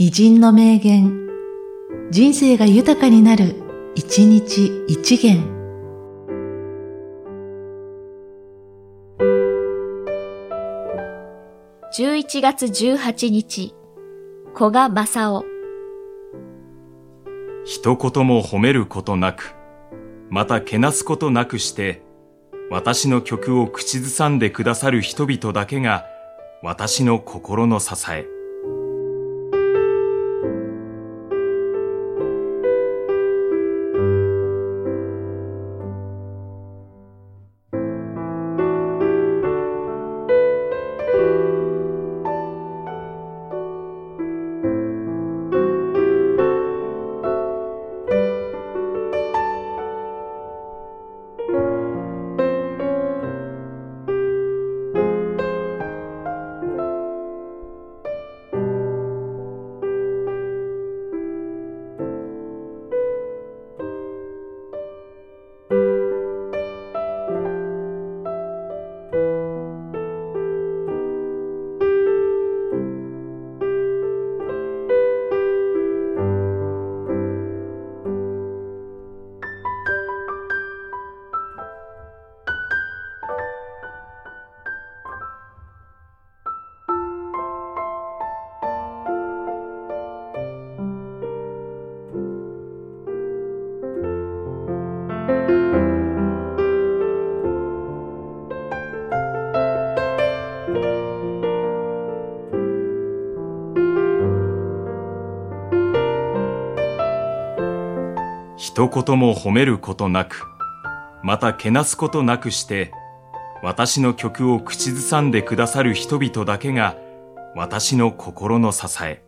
偉人の名言、人生が豊かになる、一日一元。11月18日、古賀正夫。一言も褒めることなく、またけなすことなくして、私の曲を口ずさんでくださる人々だけが、私の心の支え。一言も褒めることなく、またけなすことなくして、私の曲を口ずさんでくださる人々だけが、私の心の支え。